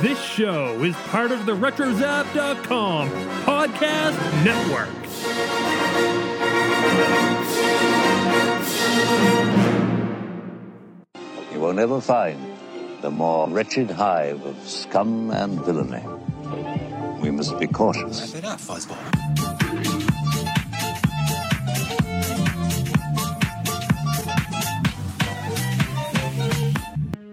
This show is part of the RetroZap.com podcast network. You will never find the more wretched hive of scum and villainy. We must be cautious. Wrap it up, Fuzzball.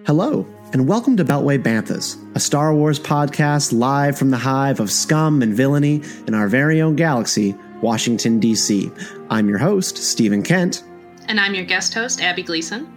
Hello, and welcome to Beltway Banthas, a Star Wars podcast live from the hive of scum and villainy in our very own galaxy, Washington, D.C. I'm your host, Stephen Kent, And I'm your guest host, Abby Gleason.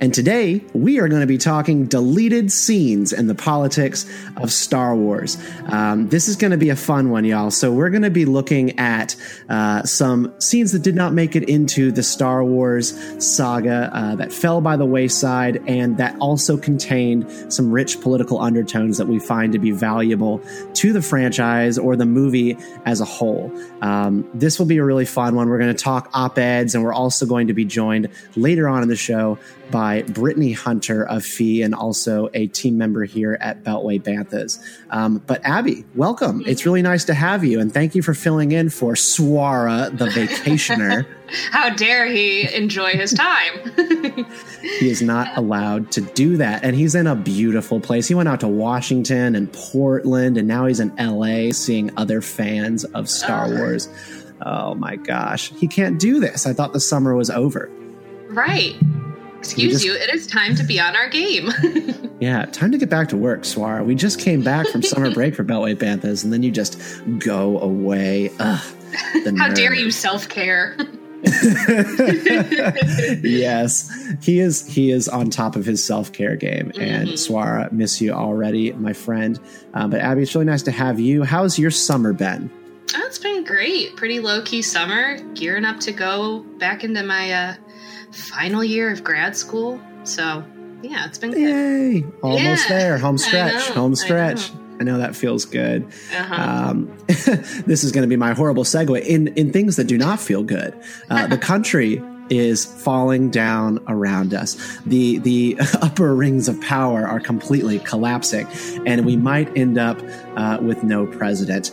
And today we are going to be talking deleted scenes in the politics of Star Wars. Um, this is going to be a fun one, y'all. So, we're going to be looking at uh, some scenes that did not make it into the Star Wars saga uh, that fell by the wayside and that also contained some rich political undertones that we find to be valuable to the franchise or the movie as a whole. Um, this will be a really fun one. We're going to talk op eds, and we're also going to be joined later on in the show by Brittany Hunter of Fee and also a team member here at Beltway Banthas. Um, but Abby, welcome. It's really nice to have you, and thank you for filling in for Swara, the vacationer. How dare he enjoy his time? he is not allowed to do that, and he's in a beautiful place. He went out to Washington and Portland, and now he's in LA seeing other fans of Star Wars. Oh my gosh, he can't do this. I thought the summer was over. right. Excuse just- you, it is time to be on our game. Yeah, time to get back to work, Swara. We just came back from summer break for Beltway Banthas, and then you just go away. Ugh, How dare you self care? yes, he is. He is on top of his self care game. And Swara, miss you already, my friend. Uh, but Abby, it's really nice to have you. How's your summer been? Oh, it's been great. Pretty low key summer. Gearing up to go back into my uh, final year of grad school. So, yeah, it's been good. Yay! Almost Yeah, there. Home I stretch. know, Home I stretch. know. I know that feels good. Uh-huh. Um, this is going to be my horrible segue in in things that do not feel good. Uh, the country is falling down around us. The the upper rings of power are completely collapsing, and we might end up uh, with no president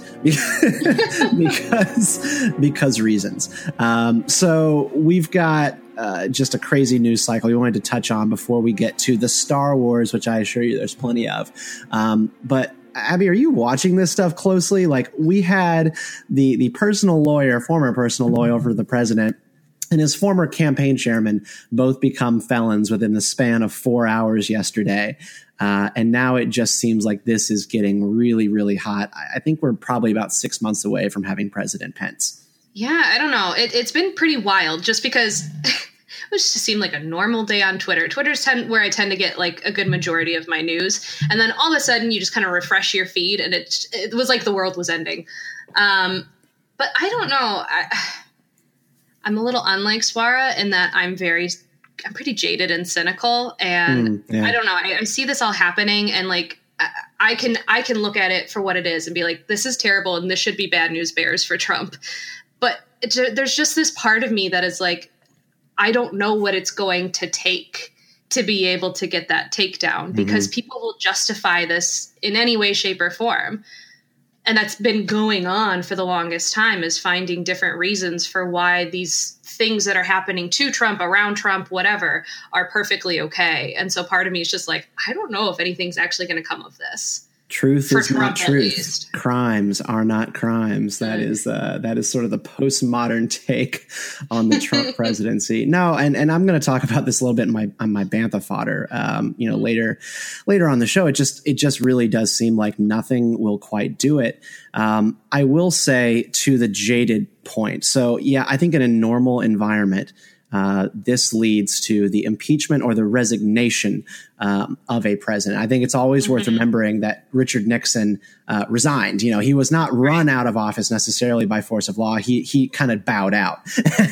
because because reasons. Um, so we've got. Uh, just a crazy news cycle we wanted to touch on before we get to the Star Wars, which I assure you there's plenty of. Um, but Abby, are you watching this stuff closely? Like we had the the personal lawyer, former personal lawyer for the president, and his former campaign chairman both become felons within the span of four hours yesterday. Uh, and now it just seems like this is getting really, really hot. I think we're probably about six months away from having President Pence. Yeah, I don't know. It, it's been pretty wild just because it was just seemed like a normal day on Twitter. Twitter's tend, where I tend to get like a good majority of my news. And then all of a sudden you just kind of refresh your feed and it, it was like the world was ending. Um, but I don't know. I, I'm a little unlike Swara in that I'm very, I'm pretty jaded and cynical. And Mm, yeah. I don't know. I, I see this all happening and like, I- I can I can look at it for what it is and be like, this is terrible and this should be bad news bears for Trump but it, there's just this part of me that is like i don't know what it's going to take to be able to get that takedown mm-hmm. because people will justify this in any way shape or form. And that's been going on for the longest time is finding different reasons for why these things that are happening to trump around trump whatever are perfectly okay. And so part of me is just like i don't know if anything's actually going to come of this Truth For is not Trump, truth. Crimes are not crimes. That is uh, that is sort of the postmodern take on the Trump presidency. No, and, and I'm going to talk about this a little bit in my on my bantha fodder. Um, you know, later later on the show. It just it just really does seem like nothing will quite do it. Um, I will say to the jaded point. So yeah, I think in a normal environment. Uh, this leads to the impeachment or the resignation um, of a president. I think it's always worth remembering that Richard Nixon uh, resigned. You know, he was not run out of office necessarily by force of law. He he kind of bowed out.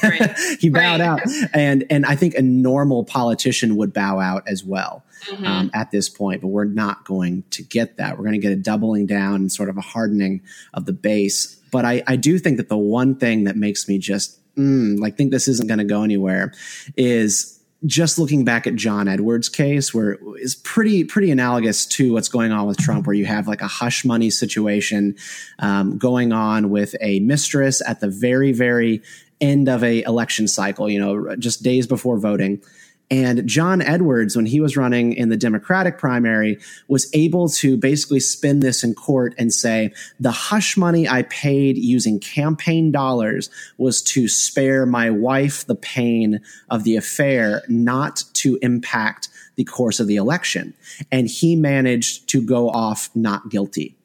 Right. he bowed Right. out, and and I think a normal politician would bow out as well. Um, at this point, but we're not going to get that. We're going to get a doubling down and sort of a hardening of the base. But I, I do think that the one thing that makes me just mm, like think this isn't going to go anywhere is just looking back at John Edwards' case, where is pretty pretty analogous to what's going on with Trump, where you have like a hush money situation um, going on with a mistress at the very very end of a election cycle. You know, just days before voting. And John Edwards, when he was running in the Democratic primary, was able to basically spin this in court and say, the hush money I paid using campaign dollars was to spare my wife the pain of the affair, not to impact the course of the election. And he managed to go off not guilty.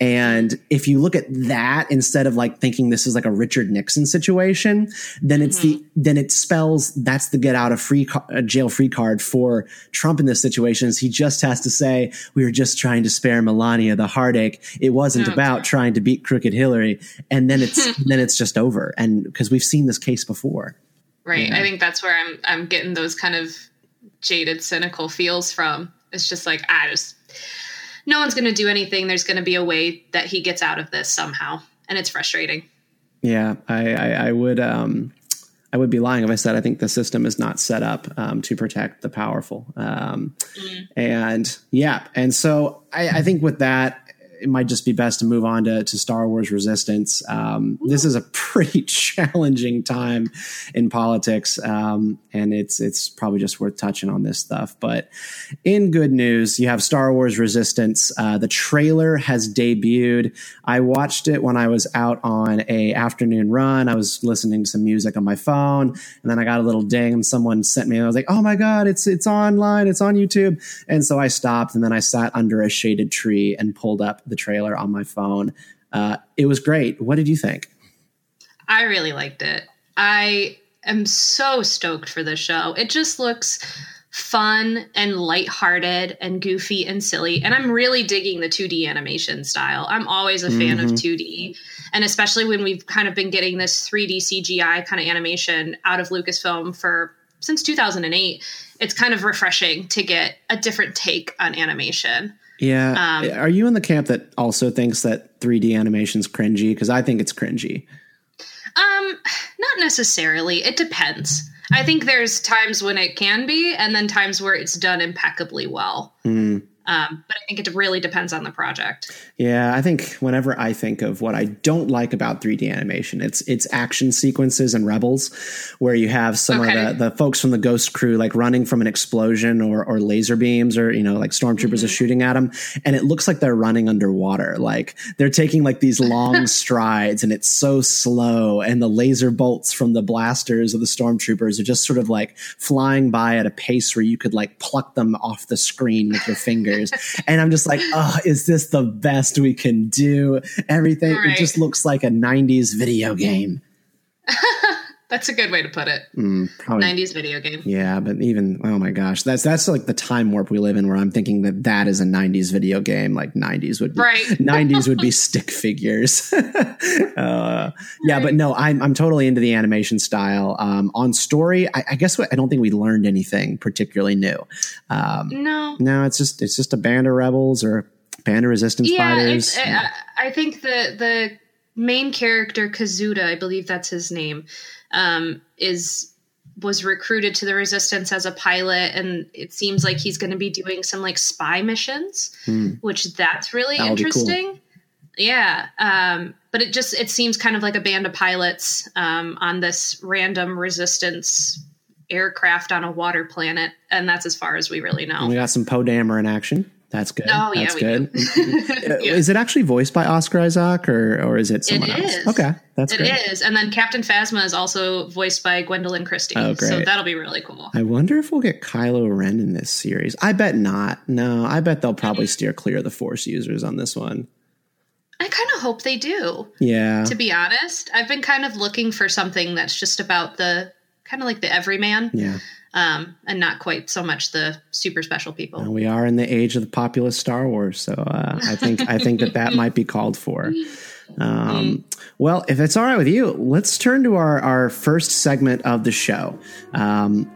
And if you look at that instead of like thinking this is like a Richard Nixon situation, then it's mm-hmm. the then it spells that's the get out of free uh, jail free card for Trump in this situation. Is he just has to say we were just trying to spare Melania the heartache. It wasn't okay. about trying to beat crooked Hillary, and then it's then it's just over. And because we've seen this case before, right? You know? I think that's where I'm I'm getting those kind of jaded, cynical feels from. It's just like, I just, no one's going to do anything. There's going to be a way that he gets out of this somehow. And it's frustrating. Yeah, I, I, I would, um, I would be lying if I said I think the system is not set up um, to protect the powerful. Um, mm. And yeah, and so I, I, think with that, it might just be best to move on to, to Star Wars Resistance. Um, this is a pretty challenging time in politics, um, and it's it's probably just worth touching on this stuff. But in good news, you have Star Wars Resistance. Uh, the trailer has debuted. I watched it when I was out on a afternoon run. I was listening to some music on my phone, and then I got a little ding, and someone sent me. And I was like, "Oh my god, it's it's online! It's on YouTube!" And so I stopped, and then I sat under a shaded tree and pulled up the trailer on my phone. Uh, it was great. What did you think? I really liked it. I am so stoked for the show. It just looks fun and lighthearted and goofy and silly. And I'm really digging the 2D animation style. I'm always a fan mm-hmm. of 2D. And especially when we've kind of been getting this 3D CGI kind of animation out of Lucasfilm for since 2008, it's kind of refreshing to get a different take on animation. Yeah. Um, Are you in the camp that also thinks that 3D animation's cringy? Because I think it's cringy. Um, not necessarily. It depends. I think there's times when it can be, and then times where it's done impeccably well. Mm. Um, but I think it really depends on the project. Yeah, I think whenever I think of what I don't like about 3D animation, it's it's action sequences and Rebels, where you have some okay. of the, the folks from the Ghost crew like running from an explosion or or laser beams or you know like stormtroopers mm-hmm. are shooting at them, and it looks like they're running underwater. Like they're taking like these long strides, and it's so slow, and the laser bolts from the blasters of the stormtroopers are just sort of like flying by at a pace where you could like pluck them off the screen with your fingers, and I'm just like, oh, is this the best? we can do. Everything right. it just looks like a 90s video game. that's a good way to put it. Mm, probably, 90s video game. Yeah, but even oh my gosh, that's that's like the time warp we live in where I'm thinking that that is a 90s video game. Like 90s would be right. 90s would be stick figures. uh, yeah, but no, I'm I'm totally into the animation style. Um, on story, I, I guess what, I don't think we learned anything particularly new. Um, no, no, it's just it's just a band of rebels or band of Resistance yeah, Fighters. I, I think the the main character Kazuda, I believe that's his name, um, is was recruited to the Resistance as a pilot, and it seems like he's going to be doing some like spy missions, hmm. which that's really That'll interesting. Cool. Yeah, um, but it just it seems kind of like a band of pilots um, on this random Resistance aircraft on a water planet, and that's as far as we really know. And we got some Poe Dameron in action. That's good. Oh, That's yeah, good. Uh, yeah. Is it actually voiced by Oscar Isaac or or is it someone it else? Is. Okay, that's it great. is. And then Captain Phasma is also voiced by Gwendoline Christie. Oh, great. So that'll be really cool. I wonder if we'll get Kylo Ren in this series. I bet not. No, I bet they'll probably steer clear of the Force users on this one. I kind of hope they do. Yeah. To be honest, I've been kind of looking for something that's just about the kind of like the everyman. Yeah um, and not quite so much the super special people. we are in the age of the populist Star Wars, so uh, I think I think that that might be called for. Um, well, if it's all right with you, let's turn to our our first segment of the show. Um,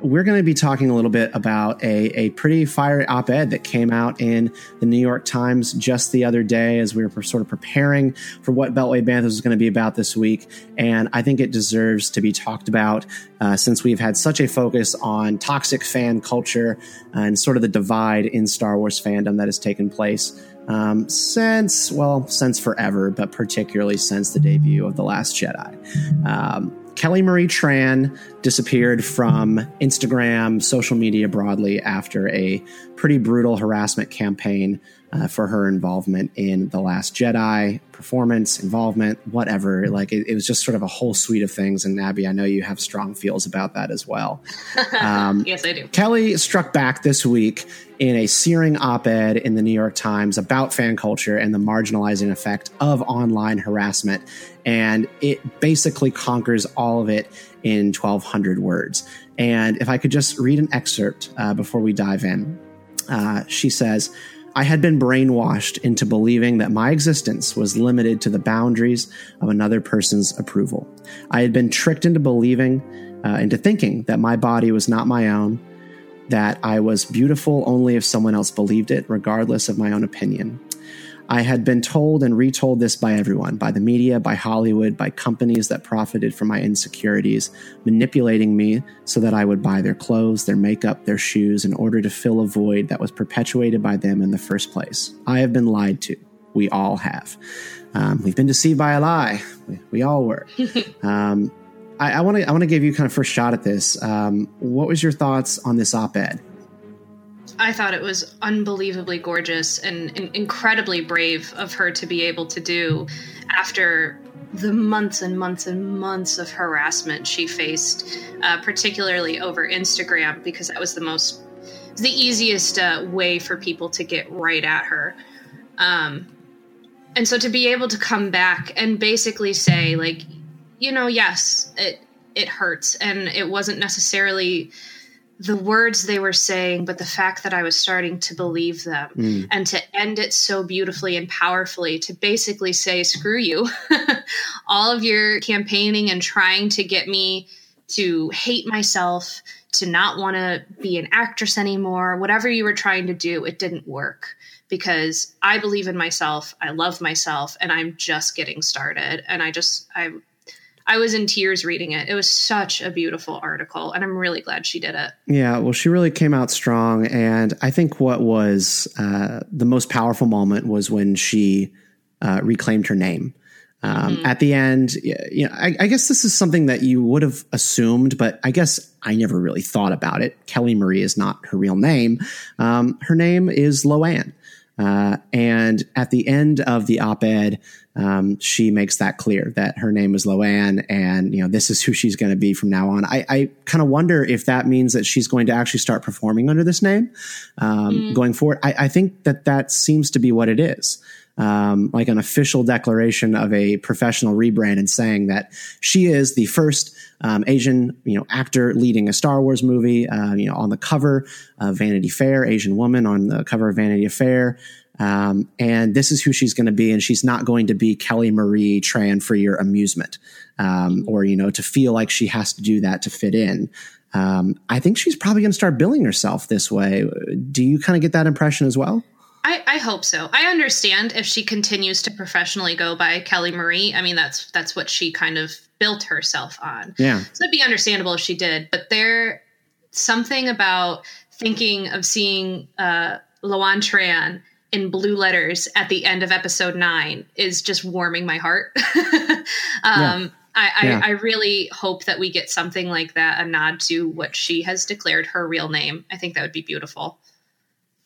we're going to be talking a little bit about a, a pretty fiery op ed that came out in the New York Times just the other day as we were sort of preparing for what Beltway Banthas is going to be about this week. And I think it deserves to be talked about uh, since we've had such a focus on toxic fan culture and sort of the divide in Star Wars fandom that has taken place. Um, since, well, since forever, but particularly since the debut of The Last Jedi. Um, Kelly Marie Tran disappeared from Instagram, social media broadly, after a pretty brutal harassment campaign uh, for her involvement in The Last Jedi, performance, involvement, whatever. Like it, it, was just sort of a whole suite of things. And Abby, I know you have strong feels about that as well. Um, yes, I do. Kelly struck back this week in a searing op ed in the New York Times about fan culture and the marginalizing effect of online harassment. And it basically conquers all of it in 1,200 words. And if I could just read an excerpt uh, before we dive in, uh, she says, I had been brainwashed into believing that my existence was limited to the boundaries of another person's approval. I had been tricked into believing, uh, into thinking that my body was not my own, that I was beautiful only if someone else believed it, regardless of my own opinion. I had been told and retold this by everyone, by the media, by Hollywood, by companies that profited from my insecurities, manipulating me so that I would buy their clothes, their makeup, their shoes in order to fill a void that was perpetuated by them in the first place. I have been lied to. We all have. Um, we've been deceived by a lie. We, we all were. um, I want to I want to give you kind of first shot at this. Um, what was your thoughts on this op-ed? I thought it was unbelievably gorgeous and, and, incredibly brave of her to be able to do after the months and months and months of harassment she faced, uh, particularly over Instagram, because that was the most, the easiest uh, way for people to get right at her. Um, and so to be able to come back and basically say, like, you know, yes, it it hurts, and it wasn't necessarily the words they were saying, but the fact that I was starting to believe them mm. and to end it so beautifully and powerfully to basically say, screw you. All of your campaigning and trying to get me to hate myself, to not want to be an actress anymore, whatever you were trying to do, it didn't work because I believe in myself, I love myself, and I'm just getting started. And I just, I I was in tears reading it. It was such a beautiful article, and I'm really glad she did it. Yeah, well, she really came out strong, and I think what was uh, the most powerful moment was when she uh, reclaimed her name. Um, mm-hmm. At the end, you know, I, I, guess this is something that you would have assumed, but I guess I never really thought about it. Kelly Marie is not her real name. Um, her name is Loan. Uh, and at the end of the op-ed, um, she makes that clear that her name is Loan, and you know this is who she's going to be from now on. I, I kind of wonder if that means that she's going to actually start performing under this name um, mm. going forward. I, I, think that that seems to be what it is. Um, like an official declaration of a professional rebrand and saying that she is the first um, Asian, you know, actor leading a Star Wars movie. Uh, you know, on the cover of Vanity Fair, Asian woman on the cover of Vanity Fair. Um, and this is who she's going to be, and she's not going to be Kelly Marie Tran for your amusement, um, or you know, to feel like she has to do that to fit in. Um, I think she's probably going to start billing herself this way. Do you kind of get that impression as well? I, I, hope so. I understand if she continues to professionally go by Kelly Marie. I mean, that's that's what she kind of built herself on. Yeah. So it'd be understandable if she did. But there something about thinking of seeing uh, Tran in blue letters at the end of episode nine is just warming my heart. um, yeah. I, I, yeah. I, really hope that we get something like that, a nod to what she has declared her real name. I think that would be beautiful.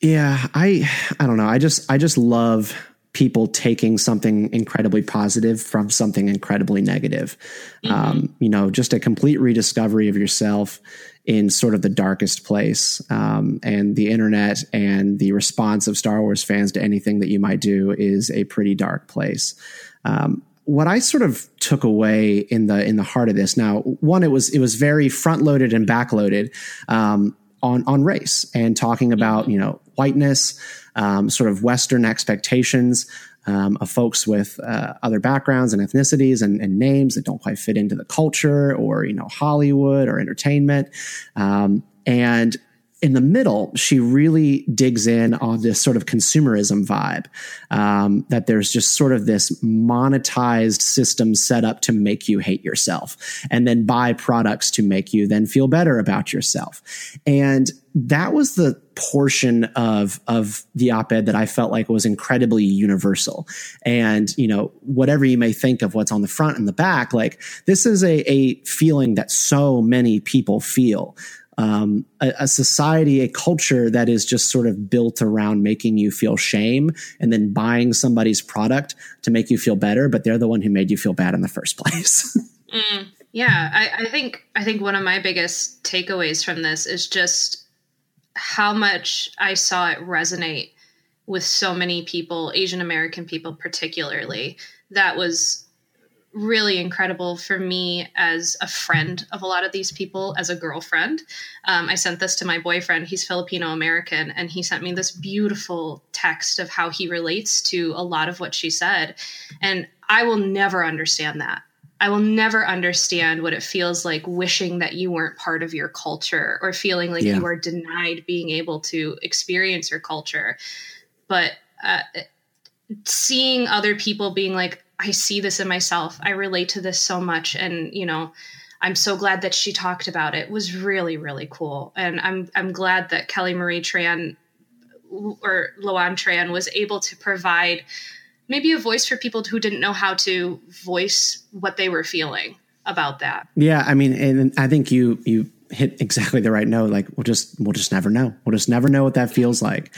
Yeah, I I don't know. I just I just love people taking something incredibly positive from something incredibly negative. Mm-hmm. Um, you know, just a complete rediscovery of yourself in sort of the darkest place. Um, and the internet and the response of Star Wars fans to anything that you might do is a pretty dark place. Um, what I sort of took away in the in the heart of this now, one, it was it was very front loaded and back loaded um, on on race and talking about you know whiteness, um, sort of Western expectations um, of folks with uh, other backgrounds and ethnicities and, and, names that don't quite fit into the culture or you know Hollywood or entertainment. Um, and in the middle, she really digs in on this sort of consumerism vibe. Um, that there's just sort of this monetized system set up to make you hate yourself and then buy products to make you then feel better about yourself. And that was the portion of of the op-ed that I felt like was incredibly universal. And you know, whatever you may think of what's on the front and the back, like this is a, a feeling that so many people feel um, a, a, society, a culture that is just sort of built around making you feel shame and then buying somebody's product to make you feel better, but they're the one who made you feel bad in the first place. mm, yeah, I, I think I think one of my biggest takeaways from this is just how much I saw it resonate with so many people, Asian American people particularly. That was really incredible for me as a friend of a lot of these people, as a girlfriend. Um, I sent this to my boyfriend. He's Filipino American, and he sent me this beautiful text of how he relates to a lot of what she said. And I will never understand that. I will never understand what it feels like wishing that you weren't part of your culture or feeling like yeah. you are denied being able to experience your culture. But uh, seeing other people being like, I see this in myself. I relate to this so much. And, you know, I'm so glad that she talked about it. it was really, really cool. And I'm, I'm glad that Kelly Marie Tran or Loan Tran was able to provide maybe a voice for people who didn't know how to voice what they were feeling about that. Yeah. I mean, and I think you, you, hit exactly the right note. Like we'll just we'll just never know. We'll just never know what that feels like.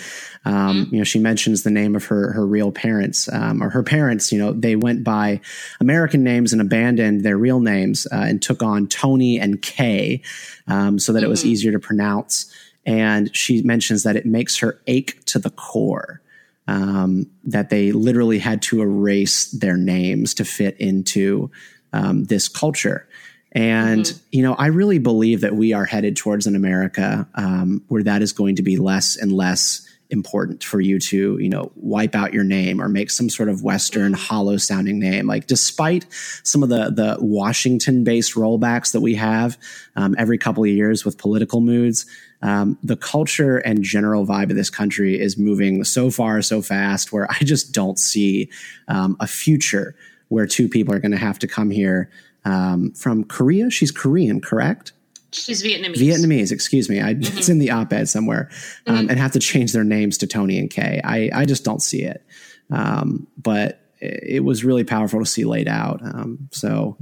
Um, mm-hmm. You know, she mentions the name of her her real parents um, or her parents. You know, they went by American names and abandoned their real names uh, and took on Tony and Kay, um, so that mm-hmm. it was mm-hmm. easier to pronounce. And she mentions that it makes her ache to the core. Um, that they literally had to erase their names to fit into um, this culture. And, mm-hmm. you know, I really believe that we are headed towards an America um, where that is going to be less and less important for you to, you know, wipe out your name or make some sort of Western mm-hmm. hollow sounding name. Like, despite some of the, the Washington based rollbacks that we have um, every couple of years with political moods, um, the culture and general vibe of this country is moving so far, so fast, where I just don't see um, a future where two people are going to have to come here um, from Korea. She's Korean, correct? She's Vietnamese. Vietnamese, excuse me. I, mm-hmm. It's in the op-ed somewhere, um, mm-hmm. and have to change their names to Tony and Kay. I, I just don't see it. Um, but it was really powerful to see laid out. Um, so,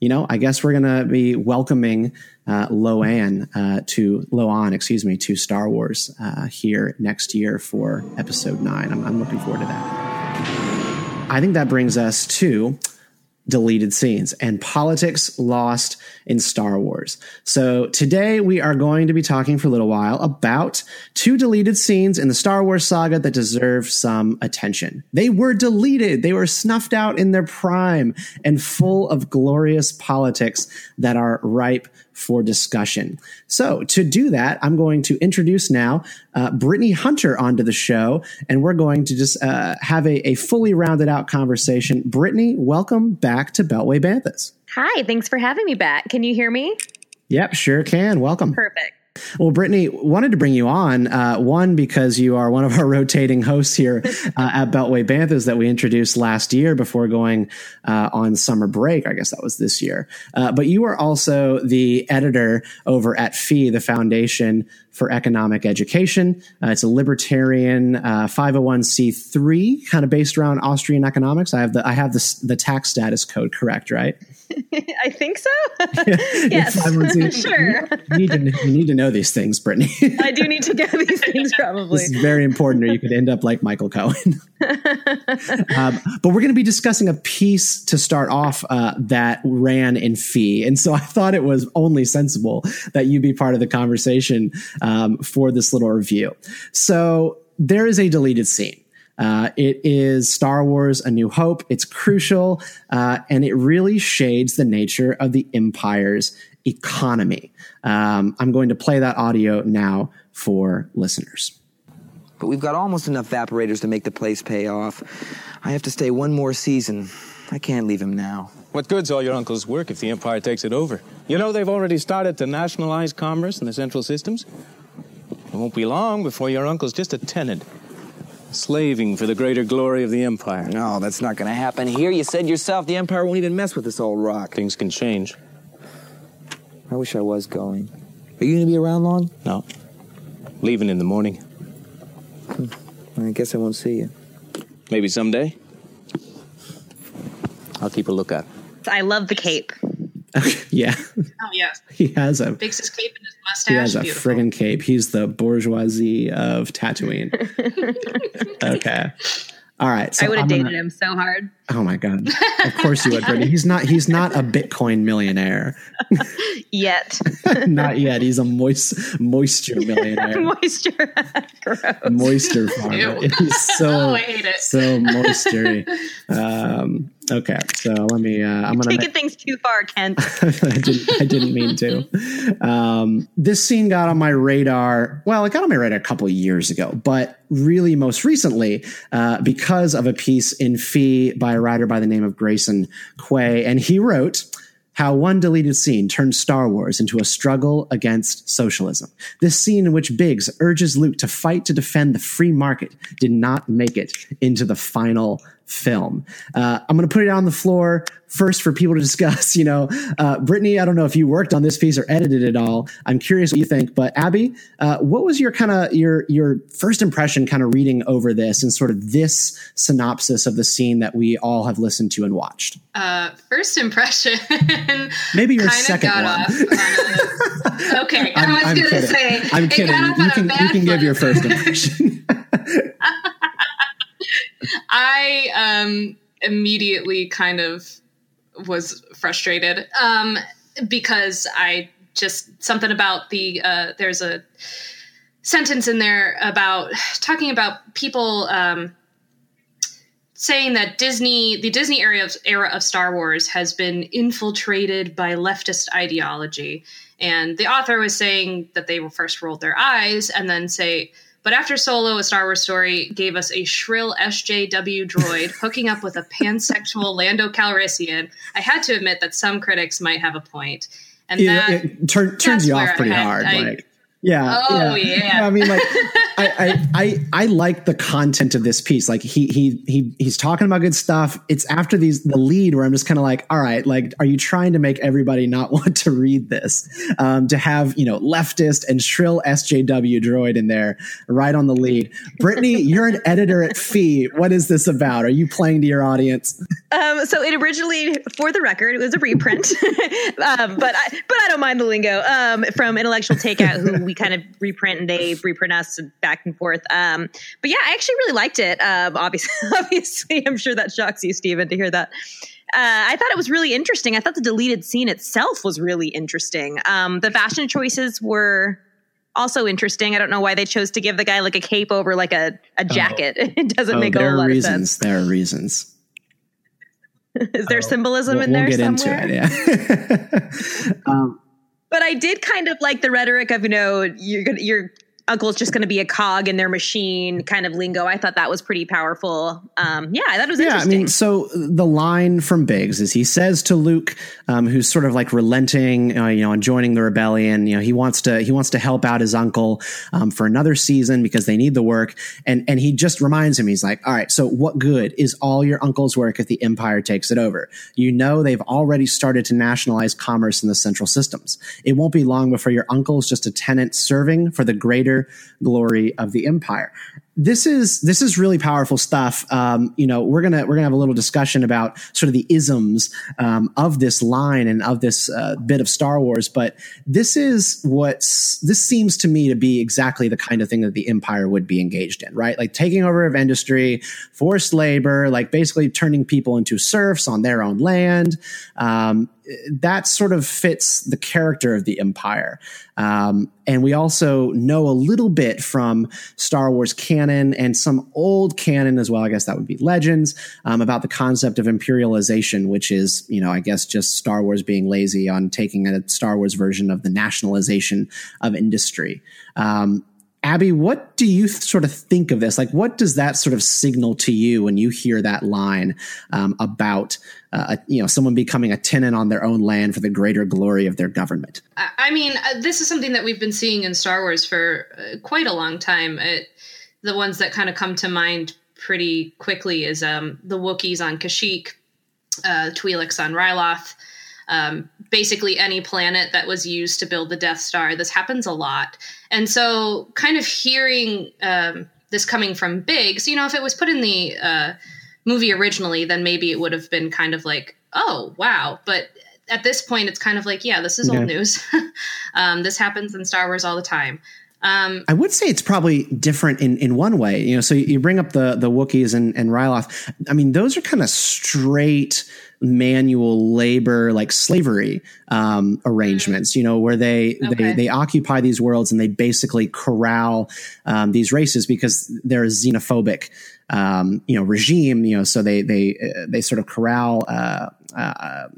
you know, I guess we're gonna be welcoming uh, Loan uh, to Loan, excuse me, to Star Wars uh, here next year for Episode Nine. I'm, I'm looking forward to that. I think that brings us to deleted scenes and politics lost in Star Wars. So today we are going to be talking for a little while about two deleted scenes in the Star Wars saga that deserve some attention. They were deleted. They were snuffed out in their prime and full of glorious politics that are ripe for discussion. So, to do that, I'm going to introduce now uh, Brittany Hunter onto the show, and we're going to just uh, have a, a fully rounded out conversation. Brittany, welcome back to Beltway Banthas. Hi, thanks for having me back. Can you hear me? Yep, sure can. Welcome. Perfect. Well, Brittany, wanted to bring you on. Uh, one, because you are one of our rotating hosts here uh, at Beltway Banthas that we introduced last year before going uh, on summer break. I guess that was this year. Uh, but you are also the editor over at FEE, the Foundation for Economic Education. Uh, it's a libertarian 501c3, uh, kind of based around Austrian economics. I have the I have the the tax status code correct, right? I think so. yes, sure. You need, to, you need to know these things, Brittany. I do need to know these things, probably. This is very important, or you could end up like Michael Cohen. um, but we're going to be discussing a piece to start off uh, that ran in FEE, and so I thought it was only sensible that you be part of the conversation um, for this little review. So there is a deleted scene. Uh, it is Star Wars A New Hope. It's crucial, uh, and it really shades the nature of the Empire's economy. Um, I'm going to play that audio now for listeners. but we've got almost enough evaporators to make the place pay off. I have to stay one more season. I can't leave him now. What good's all your uncle's work if the Empire takes it over? You know they've already started to nationalize commerce in the Central Systems? It won't be long before your uncle's just a tenant, slaving for the greater glory of the Empire. No, that's not going to happen here. You said yourself the Empire won't even mess with this old rock. Things can change. I wish I was going. Are you going to be around long? No. Leaving in the morning. Hmm. I guess I won't see you. Maybe someday. I'll keep a lookout. I love the cape. yeah. Oh yes. He has a Fix his cape and his mustache. he has a Beautiful. friggin' cape. He's the bourgeoisie of Tatooine. okay. All right. So I would have dated gonna- him so hard. Oh my god! Of course you would, Brittany. He's not. He's not a Bitcoin millionaire. Yet. not yet. He's a moist moisture millionaire. Moisture. Gross. Moisture farmer. He's so Oh, I hate it. so moistery. Um, okay, so let me. Uh, I'm gonna. Taking things too far, Kent. I didn't. I didn't mean to. Um, this scene got on my radar. Well, it got on my radar a couple of years ago, but really most recently uh, because of a piece in Fee by a writer by the name of Grayson Quay, and he wrote. How one deleted scene turned Star Wars into a struggle against socialism. This scene in which Biggs urges Luke to fight to defend the free market did not make it into the final film. Uh, I'm going to put it on the floor first for people to discuss. You know, uh, Brittany, I don't know if you worked on this piece or edited it all. I'm curious what you think. But Abby, uh, what was your kind of your your first impression, kind of reading over this and sort of this synopsis of the scene that we all have listened to and watched? Uh, first impression. Maybe your second got one. off on a- okay, I'm, I was gonna say. I'm kidding. You can you can give your first impression. I um, immediately kind of was frustrated um, because I just something about the uh, there's a sentence in there about talking about people um, saying that Disney the Disney era of, era of Star Wars has been infiltrated by leftist ideology, and the author was saying that they first rolled their eyes and then say. But after Solo, a Star Wars story gave us a shrill SJW droid hooking up with a pansexual Lando Calrissian. I had to admit that some critics might have a point, and Yeah, that it turn, turns you off pretty had- hard. I- like, yeah. Oh, yeah. I mean, like, I, I, I, I like the content of this piece. Like, he, he, he, he's talking about good stuff. It's after these the lead where I'm just kind of like, all right, like, are you trying to make everybody not want to read this? Um, to have you know leftist and shrill SJW droid in there right on the lead. Brittany, you're an editor at Fee. What is this about? Are you playing to your audience? Um, so it originally, for the record, it was a reprint, um, but I, but I don't mind the lingo um, from Intellectual Takeout, who we kind of reprint and they reprint us back and forth. Um, but yeah, I actually really liked it. Um, obviously, obviously, I'm sure that shocks you, Stephen, to hear that. Uh, I thought it was really interesting. I thought the deleted scene itself was really interesting. Um, the fashion choices were also interesting. I don't know why they chose to give the guy like a cape over like a, a jacket. It doesn't Oh, make a there whole are lot reasons. of sense. There are reasons. Is there symbolism We'll, in we'll there get somewhere? into it. Yeah. um, But I did kind of like the rhetoric of you know you're gonna your uncle's just going to be a cog in their machine kind of lingo. I thought that was pretty powerful. Um, yeah, I thought it was Yeah, I interesting. mean, so the line from Biggs is he says to Luke, um, who's sort of like relenting, uh, you know, and joining the rebellion. You know, he wants to he wants to help out his uncle um, for another season because they need the work, and and he just reminds him, he's like, all right, so what good is all your uncle's work if the Empire takes it over? You know, they've already started to nationalize commerce in the Central Systems. It won't be long before your uncle's just a tenant serving for the greater glory of the Empire this is this is really powerful stuff. Um, you know, we're gonna we're gonna have a little discussion about sort of the isms um, of this line and of this uh, bit of Star Wars. But this is what's this seems to me to be exactly the kind of thing that the Empire would be engaged in, right? Like taking over of industry, forced labor, like basically turning people into serfs on their own land. Um, that sort of fits the character of the Empire. Um, and we also know a little bit from Star Wars canon and some old canon as well. I guess that would be legends um, about the concept of imperialization, which is, you know, I guess just Star Wars being lazy on taking a Star Wars version of the nationalization of industry. Um, Abby, what do you sort of think of this? Like, what does that sort of signal to you when you hear that line um, about uh, you know someone becoming a tenant on their own land for the greater glory of their government? I mean, uh, this is something that we've been seeing in Star Wars for uh, quite a long time. It, the ones that kind of come to mind pretty quickly is um, the Wookiees on Kashyyyk, uh, Twi'leks on Ryloth. Um, basically, any planet that was used to build the Death Star. This happens a lot, and so kind of hearing um, this coming from Biggs, you know, if it was put in the uh, movie originally, then maybe it would have been kind of like, oh wow, but at this point, it's kind of like, yeah, this is old news. um, this happens in Star Wars all the time. Um, I would say it's probably different in, in one way. You know, so you bring up the the Wookiees and, and Ryloth. I mean, those are kind of straight manual labor, like slavery um, arrangements. You know, where they okay. they they occupy these worlds and they basically corral um, these races because they're a xenophobic. Um, you know, regime. You know, so they they uh, they sort of corral uh, uh,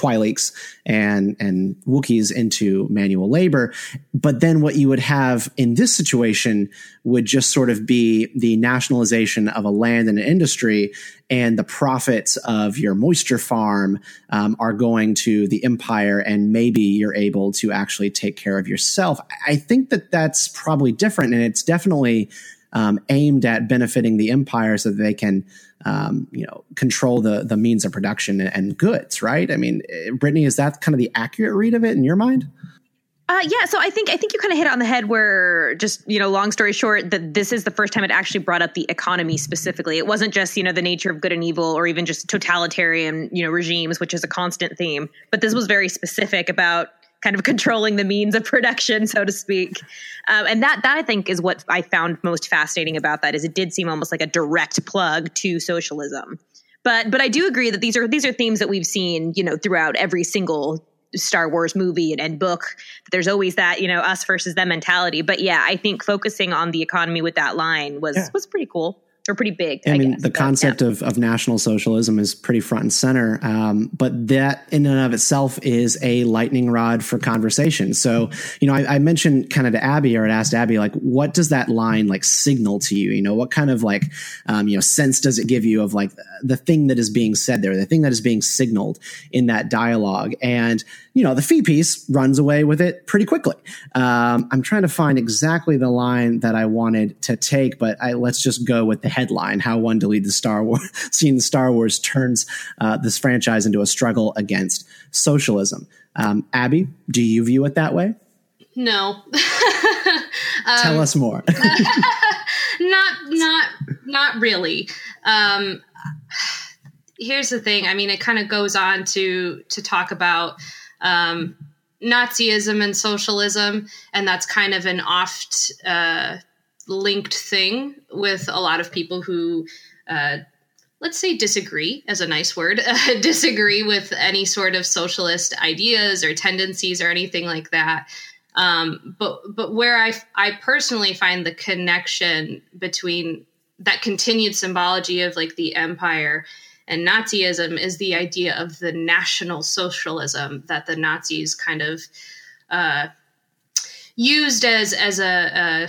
Twi'leks and and Wookiees into manual labor. But then what you would have in this situation would just sort of be the nationalization of a land and an industry, and the profits of your moisture farm um, are going to the empire, and maybe you're able to actually take care of yourself. I think that that's probably different, and it's definitely um, aimed at benefiting the empire so that they can um, you know, control the the means of production and goods, right? I mean, Brittany, is that kind of the accurate read of it in your mind? Uh, yeah, so I think I think you kind of hit it on the head where just you know, long story short, that this is the first time it actually brought up the economy specifically. It wasn't just you know the nature of good and evil, or even just totalitarian you know regimes, which is a constant theme. But this was very specific about kind of controlling the means of production, so to speak. Um, and that that I think is what I found most fascinating about that is it did seem almost like a direct plug to socialism. But but I do agree that these are these are themes that we've seen you know throughout every single Star Wars movie and, and book. There's always that you know us versus them mentality. But yeah, I think focusing on the economy with that line was yeah. was pretty cool or pretty big. I, I mean, guess, the but, concept yeah. of, of national socialism is pretty front and center. Um, but that in and of itself is a lightning rod for conversation. So, you know, I, I mentioned kind of to Abby or I asked Abby, like, what does that line like signal to you? You know, what kind of like, um, you know, sense does it give you of like the thing that is being said there, the thing that is being signaled in that dialogue? And, you know, the fee piece runs away with it pretty quickly. Um, I'm trying to find exactly the line that I wanted to take, but I, let's just go with the headline: "How one deleted the Star Wars, seeing the Star Wars turns uh, this franchise into a struggle against socialism." Um, Abby, do you view it that way? No. um, Tell us more. not, not, not really. Um, here's the thing. I mean, it kind of goes on to to talk about um, Nazism and socialism, and that's kind of an oft uh, linked thing with a lot of people who, uh, let's say, disagree, as a nice word, disagree with any sort of socialist ideas or tendencies or anything like that. Um, but but where I I personally find the connection between that continued symbology of like the empire and Nazism is the idea of the national socialism that the Nazis kind of uh, used as as a, a,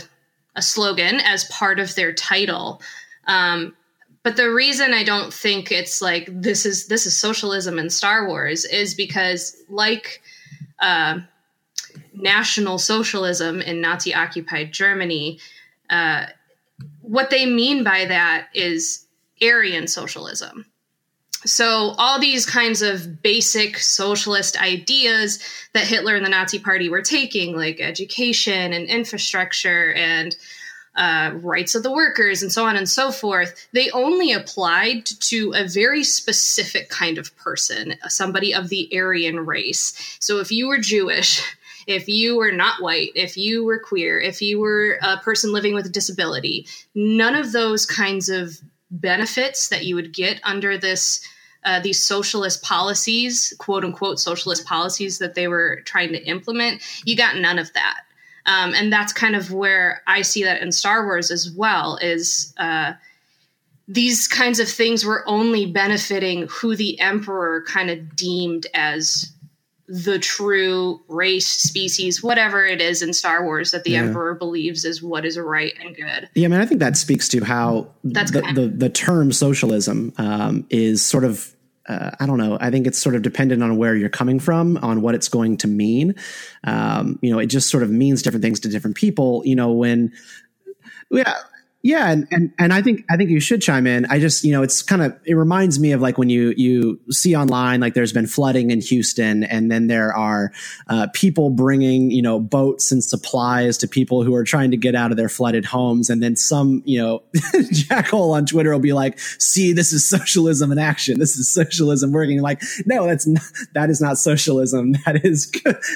a slogan as part of their title. Um, but the reason I don't think it's like this is this is socialism in Star Wars is because like uh, national socialism in Nazi occupied Germany, uh, what they mean by that is Aryan socialism. So, all these kinds of basic socialist ideas that Hitler and the Nazi Party were taking, like education and infrastructure and uh, rights of the workers and so on and so forth, they only applied to a very specific kind of person, somebody of the Aryan race. So, if you were Jewish, if you were not white, if you were queer, if you were a person living with a disability, none of those kinds of benefits that you would get under this uh, these socialist policies, quote unquote socialist policies that they were trying to implement, you got none of that. Um, and that's kind of where I see that in Star Wars as well. Is uh, these kinds of things were only benefiting who the emperor kind of deemed as the true race, species, whatever it is in Star Wars that the Yeah. Emperor believes is what is right and good. Yeah, I mean, I think that speaks to how That's the, the the term socialism um, is sort of. Uh, I don't know. I think it's sort of dependent on where you're coming from, on what it's going to mean. Um, you know, it just sort of means different things to different people. You know, when yeah, yeah, and, and and I think I think you should chime in. I just you know it's kind of it reminds me of like when you you see online like there's been flooding in Houston, and then there are uh, people bringing you know boats and supplies to people who are trying to get out of their flooded homes, and then some you know jackhole on Twitter will be like, "See, this is socialism in action. This is socialism working." Like, no, that's not, that is not socialism. That is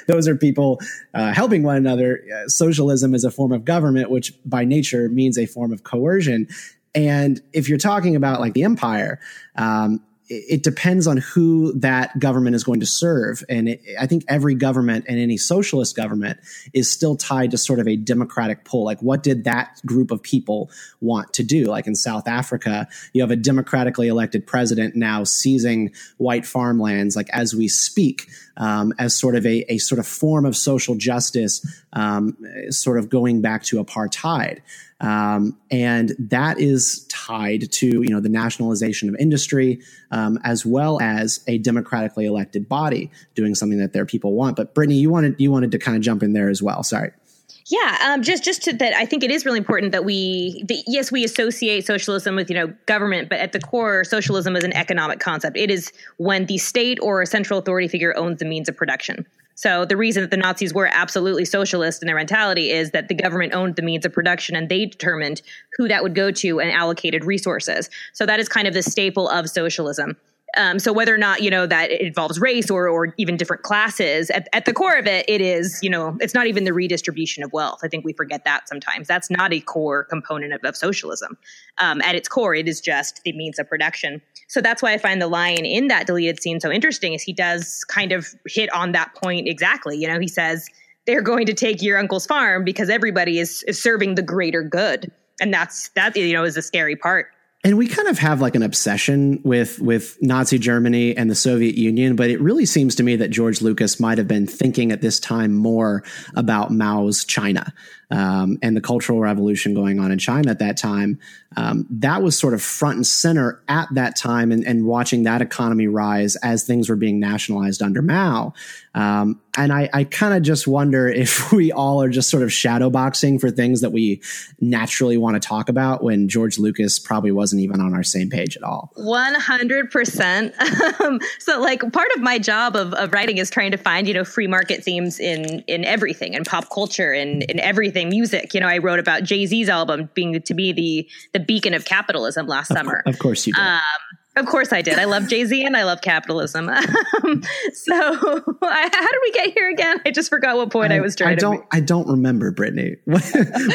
those are people uh, helping one another. Uh, socialism is a form of government, which by nature means a form of coercion. And if you're talking about like the empire, um, it, it depends on who that government is going to serve. And it, I think every government and any socialist government is still tied to sort of a democratic pull. Like, what did that group of people want to do? Like in South Africa, you have a democratically elected president now seizing white farmlands, like as we speak, um, as sort of a, a sort of form of social justice, um, sort of going back to apartheid. Um, and that is tied to you know the nationalization of industry um, as well as a democratically elected body doing something that their people want. But Brittany, you wanted you wanted to kind of jump in there as well. Sorry. Yeah, um, just just to that, I think it is really important that we, that yes, we associate socialism with you know government, but at the core, socialism is an economic concept. It is when the state or a central authority figure owns the means of production. So the reason that the Nazis were absolutely socialist in their mentality is that the government owned the means of production and they determined who that would go to and allocated resources. So that is kind of the staple of socialism. Um, so whether or not you know that it involves race or or even different classes, at, at the core of it, it is you know it's not even the redistribution of wealth. I think we forget that sometimes. That's not a core component of, of socialism. Um, at its core, it is just the means of production. So that's why I find the line in that deleted scene so interesting. Is he does kind of hit on that point exactly. You know, he says they're going to take your uncle's farm because everybody is is serving the greater good, and that's that you know is the scary part. And we kind of have like an obsession with with Nazi Germany and the Soviet Union, but it really seems to me that George Lucas might have been thinking at this time more about Mao's China um, and the Cultural Revolution going on in China at that time. Um, that was sort of front and center at that time, and, and watching that economy rise as things were being nationalized under Mao. Um, and I, I kind of just wonder if we all are just sort of shadowboxing for things that we naturally want to talk about when George Lucas probably wasn't even on our same page at all. One hundred percent. Um, So, like, part of my job of, of writing is trying to find, you know, free market themes in in everything, in pop culture, in in everything, music. You know, I wrote about Jay Z's album being to be the the beacon of capitalism last summer. Of course you did. Um, of course I did. I love Jay Z and I love capitalism. Um, so, I, how did we get here again? I just forgot what point I, was trying I don't. I don't remember, Brittany. What,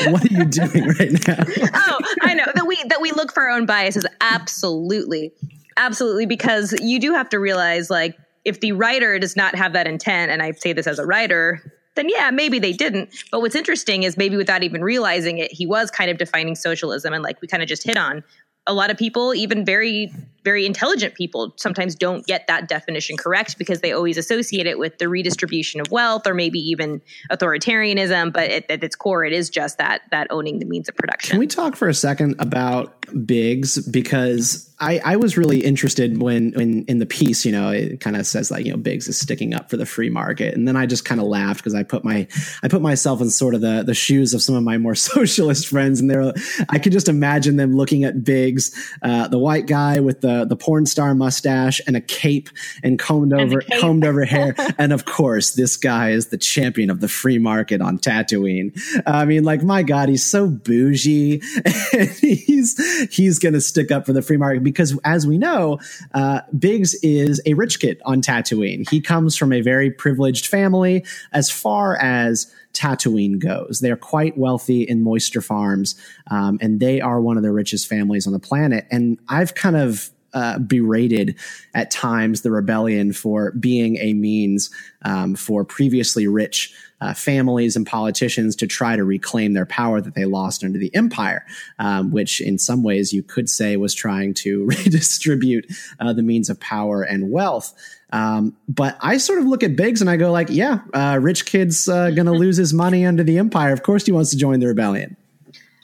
what are you doing right now? oh, I know that we that we look for our own biases. Absolutely, absolutely, because you do have to realize, like, if the writer does not have that intent, and I say this as a writer, then yeah, maybe they didn't. But what's interesting is maybe without even realizing it, he was kind of defining socialism, and like we kind of just hit on. A lot of people, even very, very intelligent people, sometimes don't get that definition correct because they always associate it with the redistribution of wealth or maybe even authoritarianism. But at, at its core, it is just that that owning the means of production. Can we talk for a second about Biggs? Because I, I was really interested when, when in the piece, you know, it kind of says like, you know, Biggs is sticking up for the free market. And then I just kind of laughed because I put my, I put myself in sort of the, the shoes of some of my more socialist friends. And they're, I could just imagine them looking at Biggs, uh, the white guy with the, the porn star mustache and a cape and combed And over, combed over hair. and of course, this guy is the champion of the free market on Tatooine. I mean, like, my God, he's so bougie. and he's he's going to stick up for the free market because, as we know, uh, Biggs is a rich kid on Tatooine. He comes from a very privileged family as far as Tatooine goes. They're quite wealthy in moisture farms, um, and they are one of the richest families on the planet. And I've kind of uh, berated at times the rebellion for being a means um, for previously rich uh, families and politicians to try to reclaim their power that they lost under the empire, um, which in some ways you could say was trying to redistribute uh, the means of power and wealth. Um, but I sort of look at Biggs and I go like, yeah, uh, rich kid's uh, going to lose his money under the empire. Of course he wants to join the rebellion.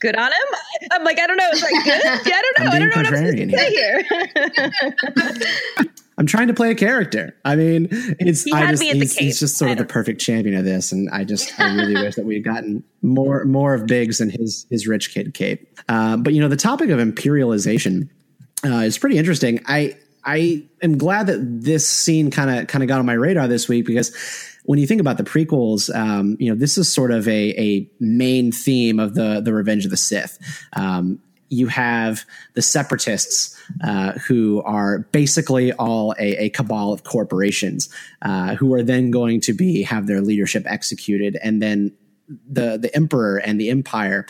Good on him. I'm like, I don't know. It's like good. Yeah, I don't know. I don't know what I'm supposed to say here. I'm trying to play a character. I mean, it's He I just, me at the he's, he's just sort of the perfect champion of this, and I just I really wish that we had gotten more more of Biggs and his his rich kid cape. Uh, but you know, the topic of imperialization uh, is pretty interesting. I I am glad that this scene kind of kind of got on my radar this week because when you think about the prequels, um, you know, this is sort of a a main theme of the the Revenge of the Sith. Um, you have the separatists uh, who are basically all a, a cabal of corporations uh, who are then going to be have their leadership executed and then the the emperor and the empire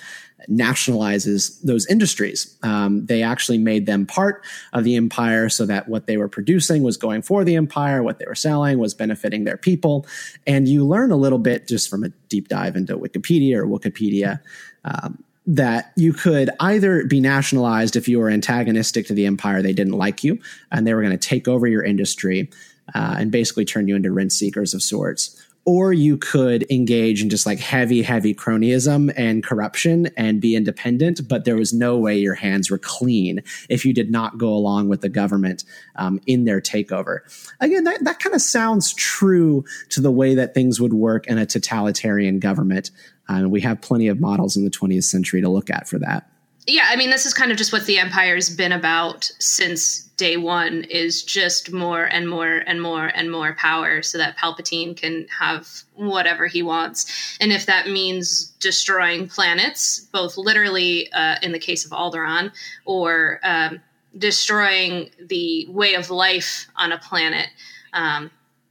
nationalizes those industries. Um, they actually made them part of the empire so that what they were producing was going for the empire, what they were selling was benefiting their people. And you learn a little bit just from a deep dive into Wookieepedia or Wikipedia. Um, that you could either be nationalized if you were antagonistic to the empire, they didn't like you, and they were going to take over your industry uh, and basically turn you into rent seekers of sorts. Or you could engage in just like heavy, heavy cronyism and corruption and be independent, but there was no way your hands were clean if you did not go along with the government um, in their takeover. Again, that, that kind of sounds true to the way that things would work in a totalitarian government. And we have plenty of models in the 20th century to look at for that. Yeah i mean this is kind of just what the empire's been about since day one is just more and more and more and more power so that palpatine can have whatever he wants. And if that means destroying planets both literally uh, in the case of alderaan or um, destroying the way of life on a planet um,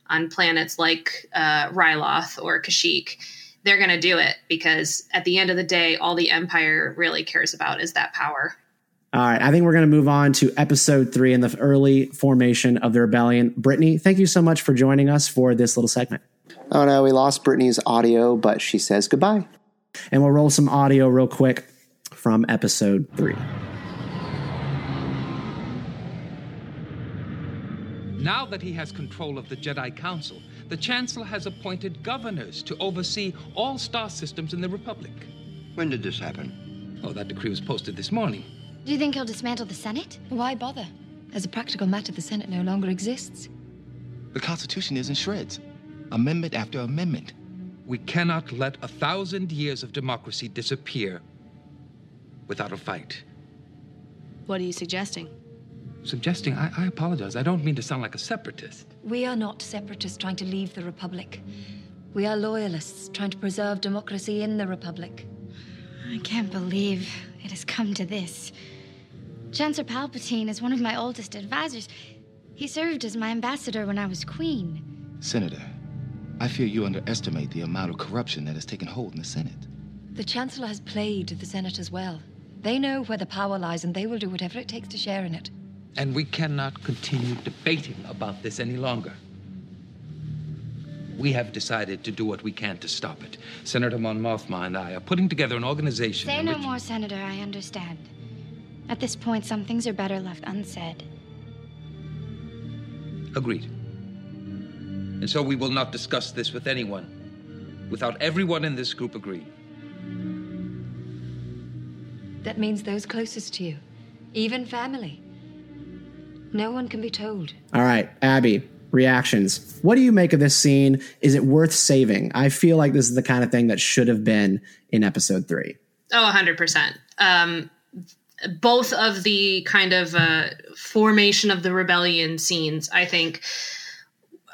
on planets like uh, ryloth or kashyyyk they're going to do it because at the end of the day, all the Empire really cares about is that power. All right, I think we're going to move on to episode three in the early formation of the rebellion. Brittany, thank you so much for joining us for this little segment. Oh no, we lost Brittany's audio, but she says goodbye. And we'll roll some audio real quick from episode three. Now that he has control of the Jedi Council, the Chancellor has appointed governors to oversee all star systems in the Republic. When did this happen? Oh, that decree was posted this morning. Do you think he'll dismantle the Senate? Why bother? As a practical matter, the Senate no longer exists. The Constitution is in shreds. Amendment after amendment. We cannot let a thousand years of democracy disappear without a fight. What are you suggesting? Suggesting, I, I apologize. I don't mean to sound like a separatist. We are not separatists trying to leave the Republic. We are loyalists trying to preserve democracy in the Republic. I can't believe it has come to this. Chancellor Palpatine is one of my oldest advisors. He served as my ambassador when I was queen. Senator, I fear you underestimate the amount of corruption that has taken hold in the Senate. The Chancellor has played the Senate as well. They know where the power lies, and they will do whatever it takes to share in it. And we cannot continue debating about this any longer. We have decided to do what we can to stop it. Senator Mon Mothma and I are putting together an organization. Say no which- more, Senator. I understand. At this point, some things are better left unsaid. Agreed. And so we will not discuss this with anyone without everyone in this group agreeing. That means those closest to you, even family. No one can be told. All right, Abby, reactions. What do you make of this scene? Is it worth saving? I feel like this is the kind of thing that should have been in episode three. Oh, 100%. Um, both of the kind of uh, formation of the rebellion scenes, I think.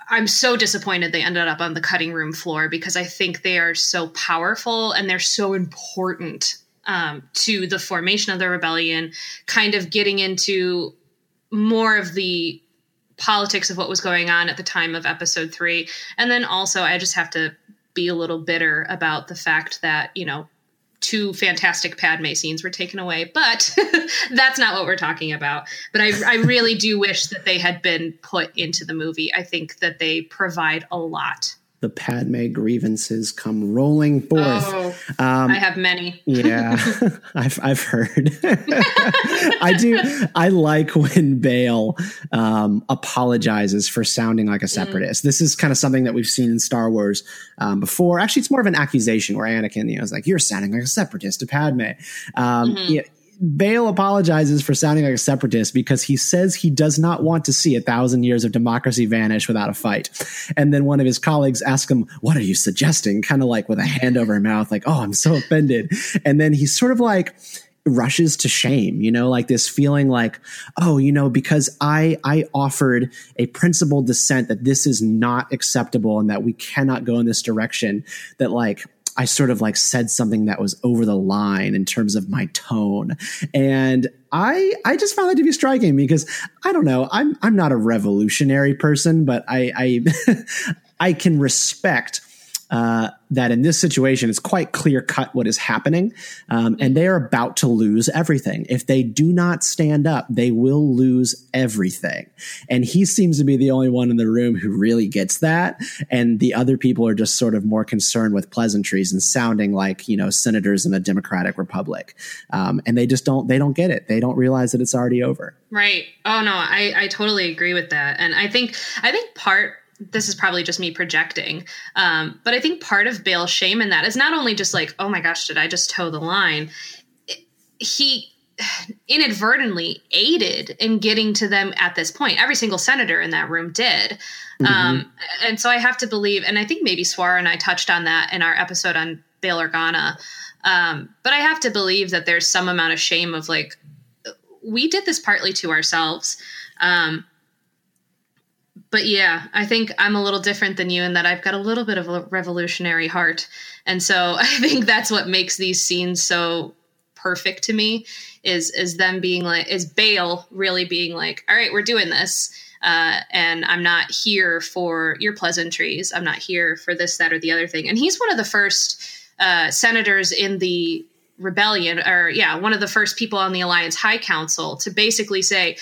I'm so disappointed they ended up on the cutting room floor because I think they are so powerful and they're so important um, to the formation of the rebellion, kind of getting into more of the politics of what was going on at the time of episode three. And then also, I just have to be a little bitter about the fact that, you know, two fantastic Padme scenes were taken away, but that's not what we're talking about. But I, I really do wish that they had been put into the movie. I think that they provide a lot the Padme grievances come rolling forth. Oh, Um, I have many. yeah, I've I've heard. I do. I like when Bail um, apologizes for sounding like a separatist. This is kind of something that we've seen in Star Wars um, before. Actually, it's more of an accusation where Anakin, you know, is like, "You're sounding like a separatist to Padme." Um, yeah, Bail apologizes for sounding like a separatist because he says he does not want to see a thousand years of democracy vanish without a fight. And then one of his colleagues asks him, What are you suggesting? Kind of like with a hand over her mouth, like, Oh, I'm so offended. And then he's sort of like, rushes to shame you know like this feeling like oh you know because i i offered a principled dissent that this is not acceptable and that we cannot go in this direction that like I sort of like said something that was over the line in terms of my tone. And I I just found that to be striking because I don't know, I'm I'm not a revolutionary person, but I I I can respect uh, that in this situation, it's quite clear cut what is happening. Um, and they are about to lose everything. If they do not stand up, they will lose everything. And he seems to be the only one in the room who really gets that. And the other people are just sort of more concerned with pleasantries and sounding like, you know, senators in a democratic republic. Um, and they just don't, they don't get it. They don't realize that it's already over. Right. Oh no, I, I totally agree with that. And I think I think part this is probably just me projecting. Um, but I think part of Bail's shame in that is not only just like, oh my gosh, did I just toe the line? He inadvertently aided in getting to them at this point. Every single senator in that room did. Mhm. Um, and so I have to believe, and I think maybe Swara and I touched on that in our episode on Bail Organa. Um, but I have to believe that there's some amount of shame of like, we did this partly to ourselves. Um, but yeah, I think I'm a little different than you in that I've got a little bit of a revolutionary heart. And so I think that's what makes these scenes so perfect to me is is them being like is Bail really being like, all right, we're doing this. Uh, and I'm not here for your pleasantries. I'm not here for this, that, or the other thing. And he's one of the first uh, senators in the rebellion, or yeah, one of the first people on the Alliance High Council to basically say,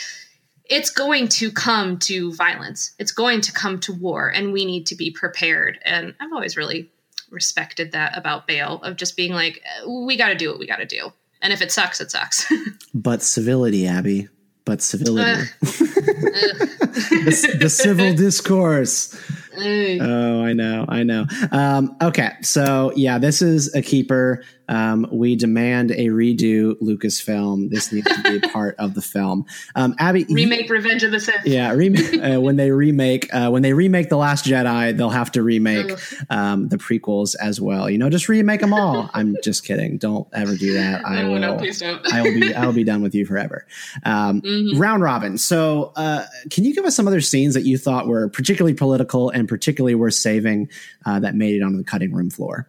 it's going to come to violence. It's going to come to war, and we need to be prepared. And I've always really respected that about Bail of just being like, we got to do what we got to do, and if it sucks, it sucks. But civility, Abby. But civility. the, the civil discourse. Oh, I know, I know. Um, okay, so yeah, this is a keeper. Um, we demand a redo Lucasfilm. This needs to be a part of the film. Um, Abby, Remake Revenge of the Sith. yeah, remake, uh, when they remake uh, when they remake the Last Jedi, they'll have to remake um, the prequels as well. You know, just remake them all. I'm just kidding. Don't ever do that. I No, will. no, please don't. I will be. I will be done with you forever. Um, Mhm. Round robin. So, uh, can you give us some other scenes that you thought were particularly political and particularly worth saving uh, that made it onto the cutting room floor?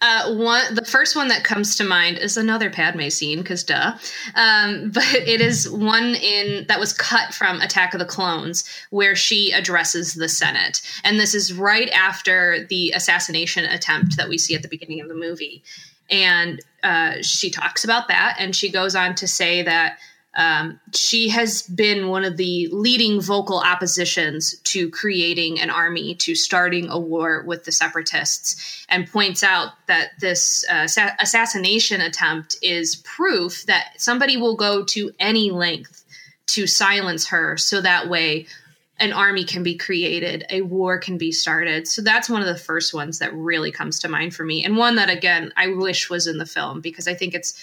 Uh, one, the first one that comes to mind is another Padme scene, because duh. Um, but it is one in that was cut from Attack of the Clones, where she addresses the Senate, and this is right after the assassination attempt that we see at the beginning of the movie, and uh, she talks about that, and she goes on to say that. Um, she has been one of the leading vocal oppositions to creating an army, to starting a war with the separatists, and points out that this uh, assassination attempt is proof that somebody will go to any length to silence her so that way an army can be created, a war can be started. So that's one of the first ones that really comes to mind for me. And one that, again, I wish was in the film because I think it's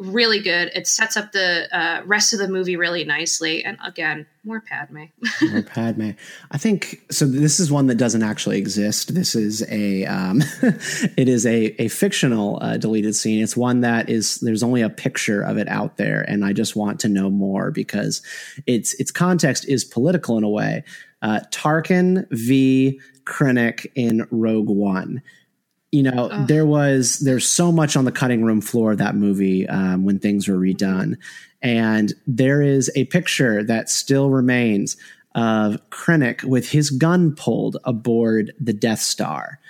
really good. It sets up the uh, rest of the movie really nicely. And again, more Padme. or Padme. I think so. This is one that doesn't actually exist. This is a um, it is a a fictional uh, deleted scene. It's one that is there's only a picture of it out there, and I just want to know more because its its context is political in a way. Uh, Tarkin v. Krennic in Rogue One you know Ugh. there was there's so much on the cutting room floor of that movie um, when things were redone. And there is a picture that still remains of Krennic with his gun pulled aboard the Death Star.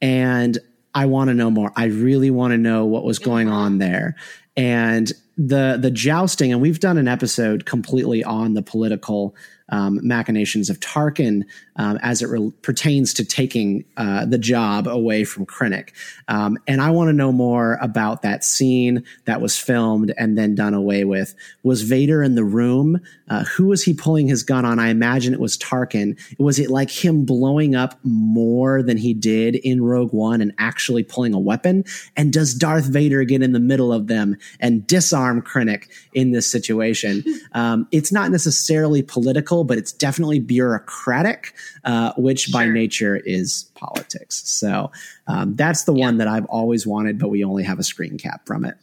And I want to know more. I really want to know what was going on there. And the the jousting and we've done an episode completely on the political um, machinations of Tarkin um, as it re- pertains to taking uh, the job away from Krennic. Um, and I want to know more about that scene that was filmed and then done away with. Was Vader in the room? Uh, who was he pulling his gun on? I imagine it was Tarkin. Was it like him blowing up more than he did in Rogue One and actually pulling a weapon? And does Darth Vader get in the middle of them and disarm Krennic in this situation? Um, it's not necessarily political, but it's definitely bureaucratic, uh, which sure. by nature is politics. So um, that's the yeah. one that I've always wanted, but we only have a screen cap from it.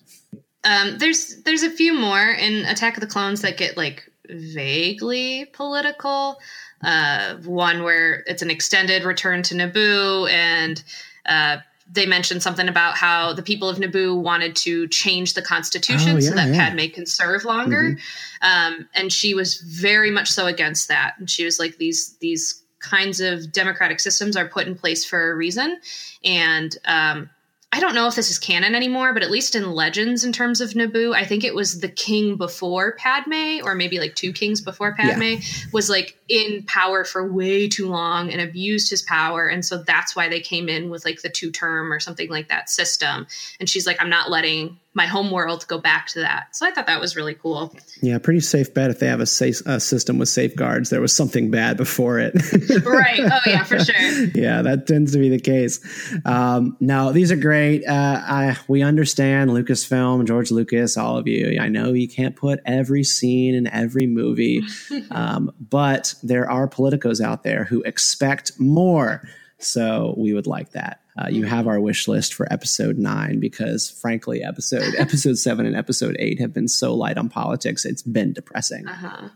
Um, there's there's a few more in Attack of the Clones that get like vaguely political. Uh, one where it's an extended return to Naboo, and uh, they mentioned something about how the people of Naboo wanted to change the constitution oh, yeah, so that yeah. Padme can serve longer, mm-hmm. um, and she was very much so against that. And she was like, "These these kinds of democratic systems are put in place for a reason," and um, I don't know if this is canon anymore, but at least in Legends, in terms of Naboo, I think it was the king before Padme, or maybe like two kings before Padme, yeah. was like in power for way too long and abused his power. And so that's why they came in with like the two term or something like that system. And she's like, I'm not letting my home world go back to that. So I thought that was really cool. Yeah, pretty safe bet if they have a, safe, a system with safeguards, there was something bad before it. right. Oh, yeah, for sure. yeah, that tends to be the case. Um, no, these are great. Uh, I, we understand Lucasfilm, George Lucas, all of you. I know you can't put every scene in every movie, um, but there are politicos out there who expect more. So we would like that. Uh, you have our wish list for episode nine because, frankly, episode episode seven and episode eight have been so light on politics. It's been depressing. Uh-huh.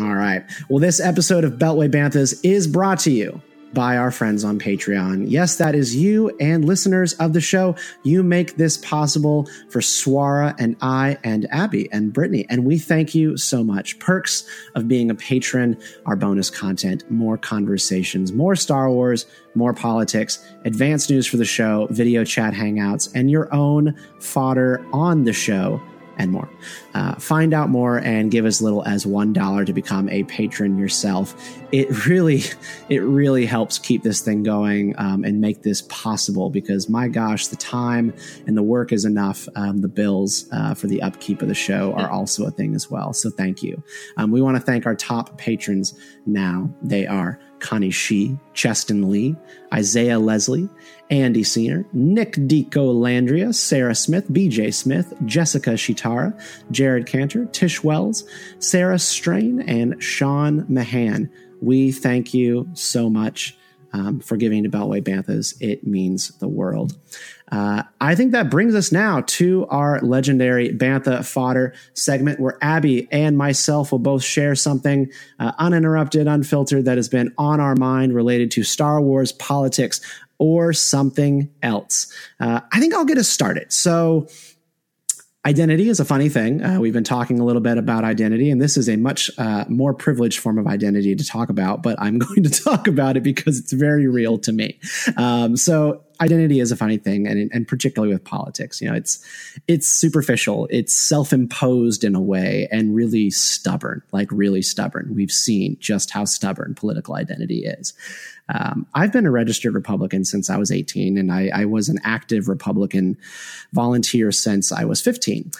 All right. Well, this episode of Beltway Banthas is brought to you by our friends on Patreon. Yes, that is you and listeners of the show. You make this possible for Swara and I and Abby and Brittany. And we thank you so much. Perks of being a patron, our bonus content, more conversations, more Star Wars, more politics, advanced news for the show, video chat hangouts, and your own fodder on the show and more. Uh, find out more and give as little as one dollar to become a patron yourself. It really, it really helps keep this thing going um, and make this possible. Because my gosh, the time and the work is enough. Um, the bills uh, for the upkeep of the show are also a thing as well. So thank you. Um, we want to thank our top patrons now. They are Connie Shee, Cheston Lee, Isaiah Leslie, Andy Senior, Nick Deco Landria, Sarah Smith, BJ Smith, Jessica Shitara, Jared Cantor, Tish Wells, Sarah Strain, and Sean Mahan. We thank you so much um, for giving to Beltway Banthas. It means the world. Uh, I think that brings us now to our legendary Bantha fodder segment where Abby and myself will both share something uh, uninterrupted, unfiltered that has been on our mind related to Star Wars politics or something else. Uh, I think I'll get us started. So, Identity is a funny thing. Uh, we've been talking a little bit about identity, and this is a much uh, more privileged form of identity to talk about, but I'm going to talk about it because it's very real to me. Um, so, identity is a funny thing, and, and particularly with politics, you know, it's it's superficial, it's self-imposed in a way, and really stubborn, like really stubborn. We've seen just how stubborn political identity is. Um, I've been a registered Republican since I was 18, and I, I was an active Republican volunteer since I was 15.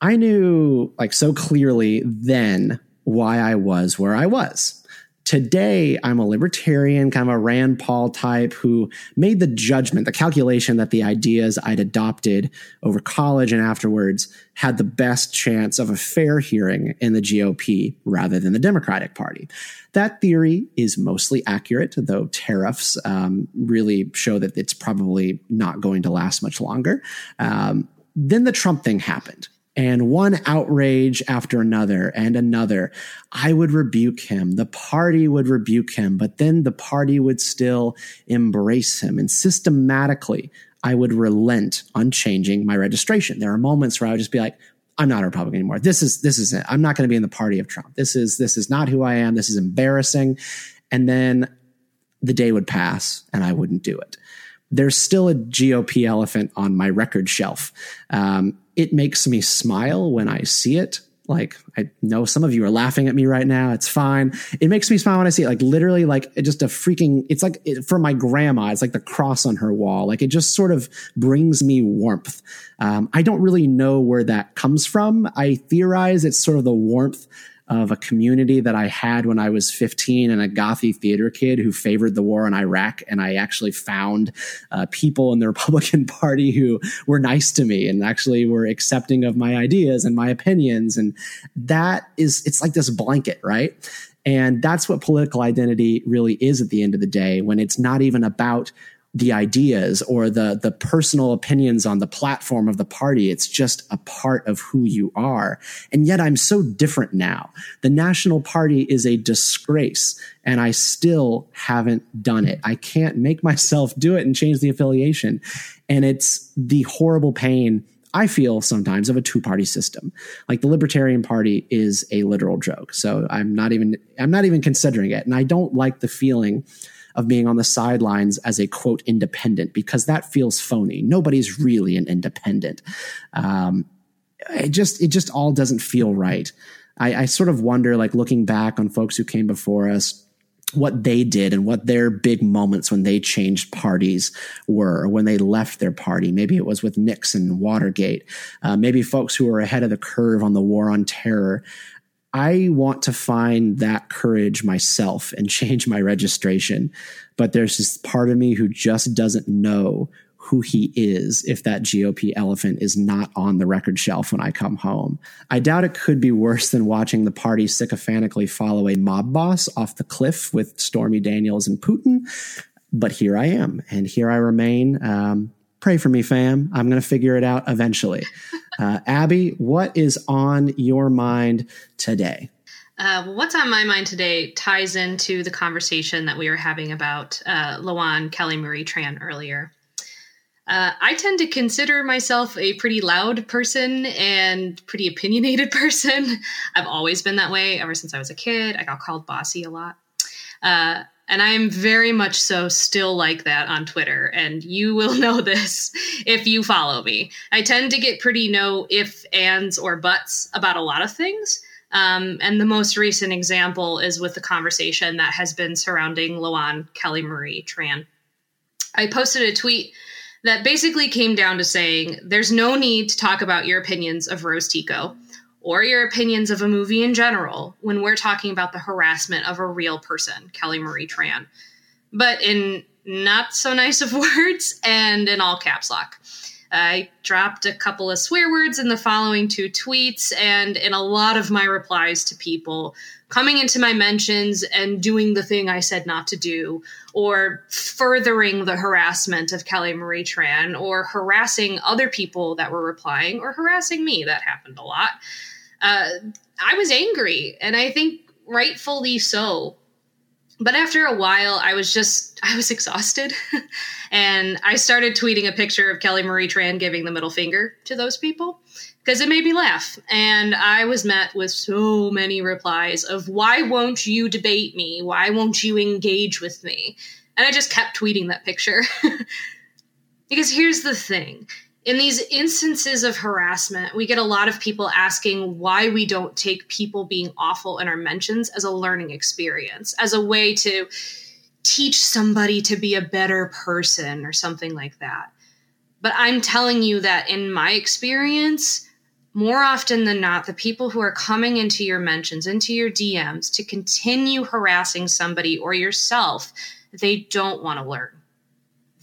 I knew like so clearly then why I was where I was. Today, I'm a libertarian, kind of a Rand Paul type who made the judgment, the calculation that the ideas I'd adopted over college and afterwards had the best chance of a fair hearing in the GOP rather than the Democratic Party. That theory is mostly accurate, though tariffs um, really show that it's probably not going to last much longer. Um, then the Trump thing happened and one outrage after another and another. I would rebuke him. The party would rebuke him, but then the party would still embrace him. And systematically, I would relent on changing my registration. There are moments where I would just be like, I'm not a Republican anymore. This is this is it. I'm not going to be in the party of Trump. This is this is not who I am. This is embarrassing. And then the day would pass and I wouldn't do it. There's still a GOP elephant on my record shelf. Um, it makes me smile when I see it, Like I know some of you are laughing at me right now. It's fine. It makes me smile when I see it. Like literally, like just a freaking. It's like it, for my grandma. It's like the cross on her wall. Like it just sort of brings me warmth. Um, I don't really know where that comes from. I theorize it's sort of the warmth of a community that I had when I was 15 and a gothy theater kid who favored the war in Iraq. And I actually found uh, people in the Republican Party who were nice to me and actually were accepting of my ideas and my opinions. And that is, it's like this blanket, right? And that's what political identity really is at the end of the day when it's not even about the ideas or the the personal opinions on the platform of the party it's just a part of who you are and yet i'm so different now the national party is a disgrace and i still haven't done it i can't make myself do it and change the affiliation and it's the horrible pain I feel sometimes of a two party system. Like the Libertarian Party is a literal joke. So I'm not even I'm not even considering it. And I don't like the feeling of being on the sidelines as a quote independent because that feels phony. Nobody's really an independent. Um, it just it just all doesn't feel right. I, I sort of wonder, like looking back on folks who came before us, what they did and what their big moments when they changed parties were, or when they left their party. Maybe it was with Nixon, Watergate, uh, maybe folks who were ahead of the curve on the war on terror. I want to find that courage myself and change my registration. But there's this part of me who just doesn't know who he is if that GOP elephant is not on the record shelf when I come home. I doubt it could be worse than watching the party sycophantically follow a mob boss off the cliff with Stormy Daniels and Putin. But here I am, and here I remain. Um, pray for me, fam. I'm going to figure it out eventually. Uh, Abby, what is on your mind today? Uh, what's on my mind today ties into the conversation that we were having about uh, Loan Kelly Marie Tran earlier. Uh, I tend to consider myself a pretty loud person and pretty opinionated person. I've always been that way ever since I was a kid. I got called bossy a lot. Uh, and I'm very much so still like that on Twitter. And you will know this if you follow me. I tend to get pretty no if, ands, or buts about a lot of things. Um, and the most recent example is with the conversation that has been surrounding Loan Kelly Marie Tran. I posted a tweet that basically came down to saying there's no need to talk about your opinions of Rose Tico or your opinions of a movie in general when we're talking about the harassment of a real person, Kelly Marie Tran. But in not so nice of words and in all caps lock. I dropped a couple of swear words in the following two tweets and in a lot of my replies to people coming into my mentions and doing the thing I said not to do, or furthering the harassment of Kelly Marie Tran, or harassing other people that were replying, or harassing me. That happened a lot uh, I was angry, and I think rightfully so. But after a while, I was just, I was exhausted. and I started tweeting a picture of Kelly Marie Tran giving the middle finger to those people because it made me laugh. And I was met with so many replies of, why won't you debate me? Why won't you engage with me? And I just kept tweeting that picture. because here's the thing in these instances of harassment, we get a lot of people asking why we don't take people being awful in our mentions as a learning experience, as a way to teach somebody to be a better person or something like that. But I'm telling you that in my experience, more often than not, the people who are coming into your mentions, into your DMs to continue harassing somebody or yourself, they don't want to learn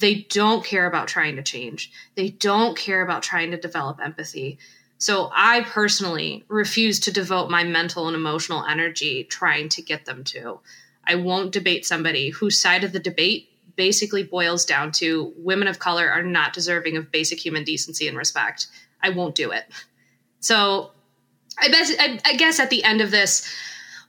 they don't care about trying to change. They don't care about trying to develop empathy. So I personally refuse to devote my mental and emotional energy trying to get them to. I won't debate somebody whose side of the debate basically boils down to women of color are not deserving of basic human decency and respect. I won't do it. So I, bet, I, I guess at the end of this,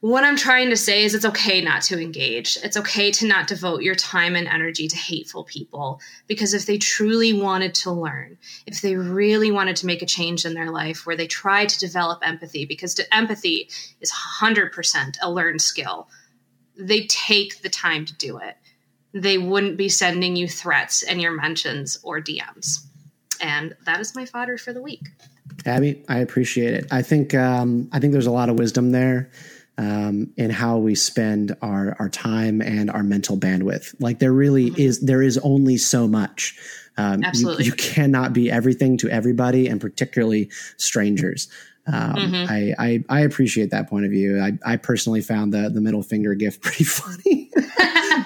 what I'm trying to say is it's okay not to engage. It's okay to not devote your time and energy to hateful people because if they truly wanted to learn, if they really wanted to make a change in their life where they try to develop empathy, because empathy is 100% a learned skill, they take the time to do it. They wouldn't be sending you threats and your mentions or DMs. And that is my fodder for the week. Abby, I appreciate it. I think um, I think there's a lot of wisdom there um, in how we spend our our time and our mental bandwidth. Like there really mm-hmm. is there is only so much. Um, Absolutely, you, you, cannot be everything to everybody, and particularly strangers. Um, mm-hmm. I, I, I appreciate that point of view. I, I personally found the the middle finger gift pretty funny.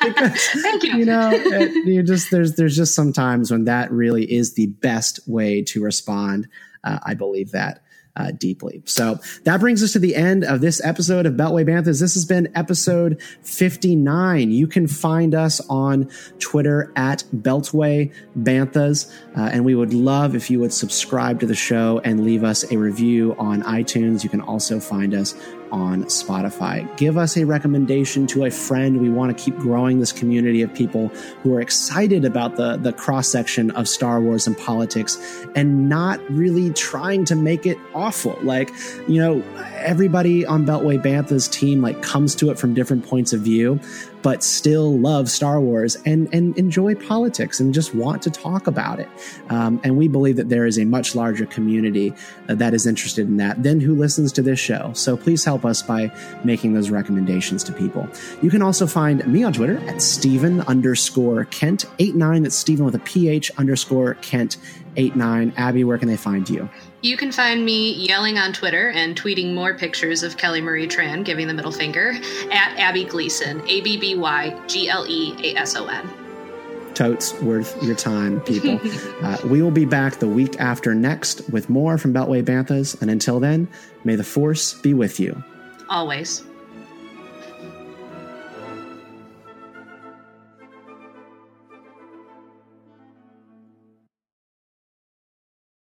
because, Thank you. You know, it, you just there's there's just some times when that really is the best way to respond. Uh, I believe that uh, deeply. So that brings us to the end of this episode of Beltway Banthas. This has been episode 59. You can find us on Twitter at Beltway Banthas. Uh, and we would love if you would subscribe to the show and leave us a review on iTunes. You can also find us on Spotify. Give us a recommendation to a friend. We want to keep growing this community of people who are excited about the, the cross section of Star Wars and politics and not really trying to make it awful. Like, you know, everybody on Beltway Bantha's team like comes to it from different points of view but still love Star Wars and, and enjoy politics and just want to talk about it. Um, and we believe that there is a much larger community uh, that is interested in that than who listens to this show. So please help us by making those recommendations to people. You can also find me on Twitter at Stephen underscore Kent 89. That's Stephen with a PH underscore Kent 89. Abby, where can they find you? You can find me yelling on Twitter and tweeting more pictures of Kelly Marie Tran giving the middle finger at Abby Gleason, A B B Y G L E A S O N. Totes worth your time, people. uh, we will be back the week after next with more from Beltway Banthas. And until then, may the force be with you. Always.